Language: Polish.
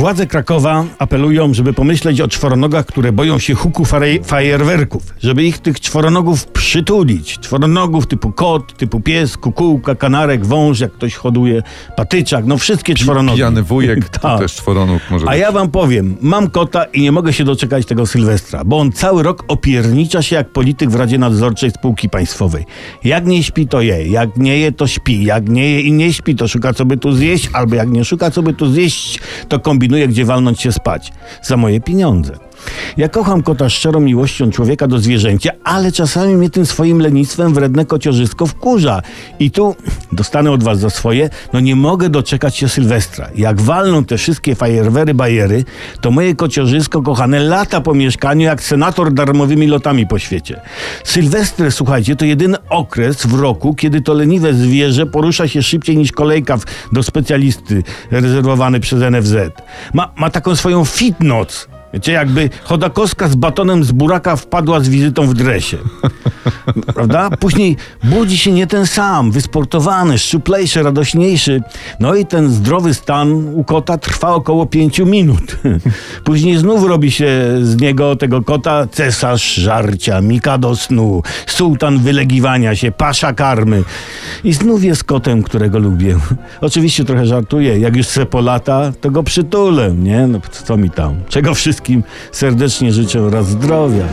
Władze Krakowa apelują, żeby pomyśleć o czworonogach, które boją się huku fajerwerków. Żeby ich tych czworonogów przytulić. Czworonogów typu kot, typu pies, kukułka, kanarek, wąż, jak ktoś hoduje, patyczak, no wszystkie czworonogi. Pijany wujek, to Tak. też czworonóg może A być. ja wam powiem, mam kota i nie mogę się doczekać tego Sylwestra, bo on cały rok opiernicza się jak polityk w Radzie Nadzorczej Spółki Państwowej. Jak nie śpi, to je, jak nie je, to śpi, jak nie je i nie śpi, to szuka co by tu zjeść, albo jak nie szuka co by tu zjeść, to kombinuje, gdzie walnąć się spać. Za moje pieniądze. Ja kocham kota szczerą miłością człowieka do zwierzęcia, ale czasami mnie tym swoim lenistwem wredne kociorzysko wkurza. I tu dostanę od was za swoje, no nie mogę doczekać się Sylwestra. Jak walną te wszystkie fajerwery, bajery, to moje kociorzysko kochane lata po mieszkaniu jak senator darmowymi lotami po świecie. Sylwestr, słuchajcie, to jedyny okres w roku, kiedy to leniwe zwierzę porusza się szybciej niż kolejka w, do specjalisty rezerwowany przez NFZ. Ma, ma taką swoją fit noc. Wiecie, jakby Chodakowska z batonem z buraka wpadła z wizytą w dresie. Prawda? Później budzi się nie ten sam, wysportowany, szczuplejszy, radośniejszy. No i ten zdrowy stan u kota trwa około pięciu minut. Później znów robi się z niego, tego kota, cesarz żarcia, mikado snu, sułtan wylegiwania się, pasza karmy. I znów jest kotem, którego lubię. Oczywiście trochę żartuję. Jak już se po lata, to go przytulę, nie? No co mi tam. Czego wszystkim serdecznie życzę raz zdrowia.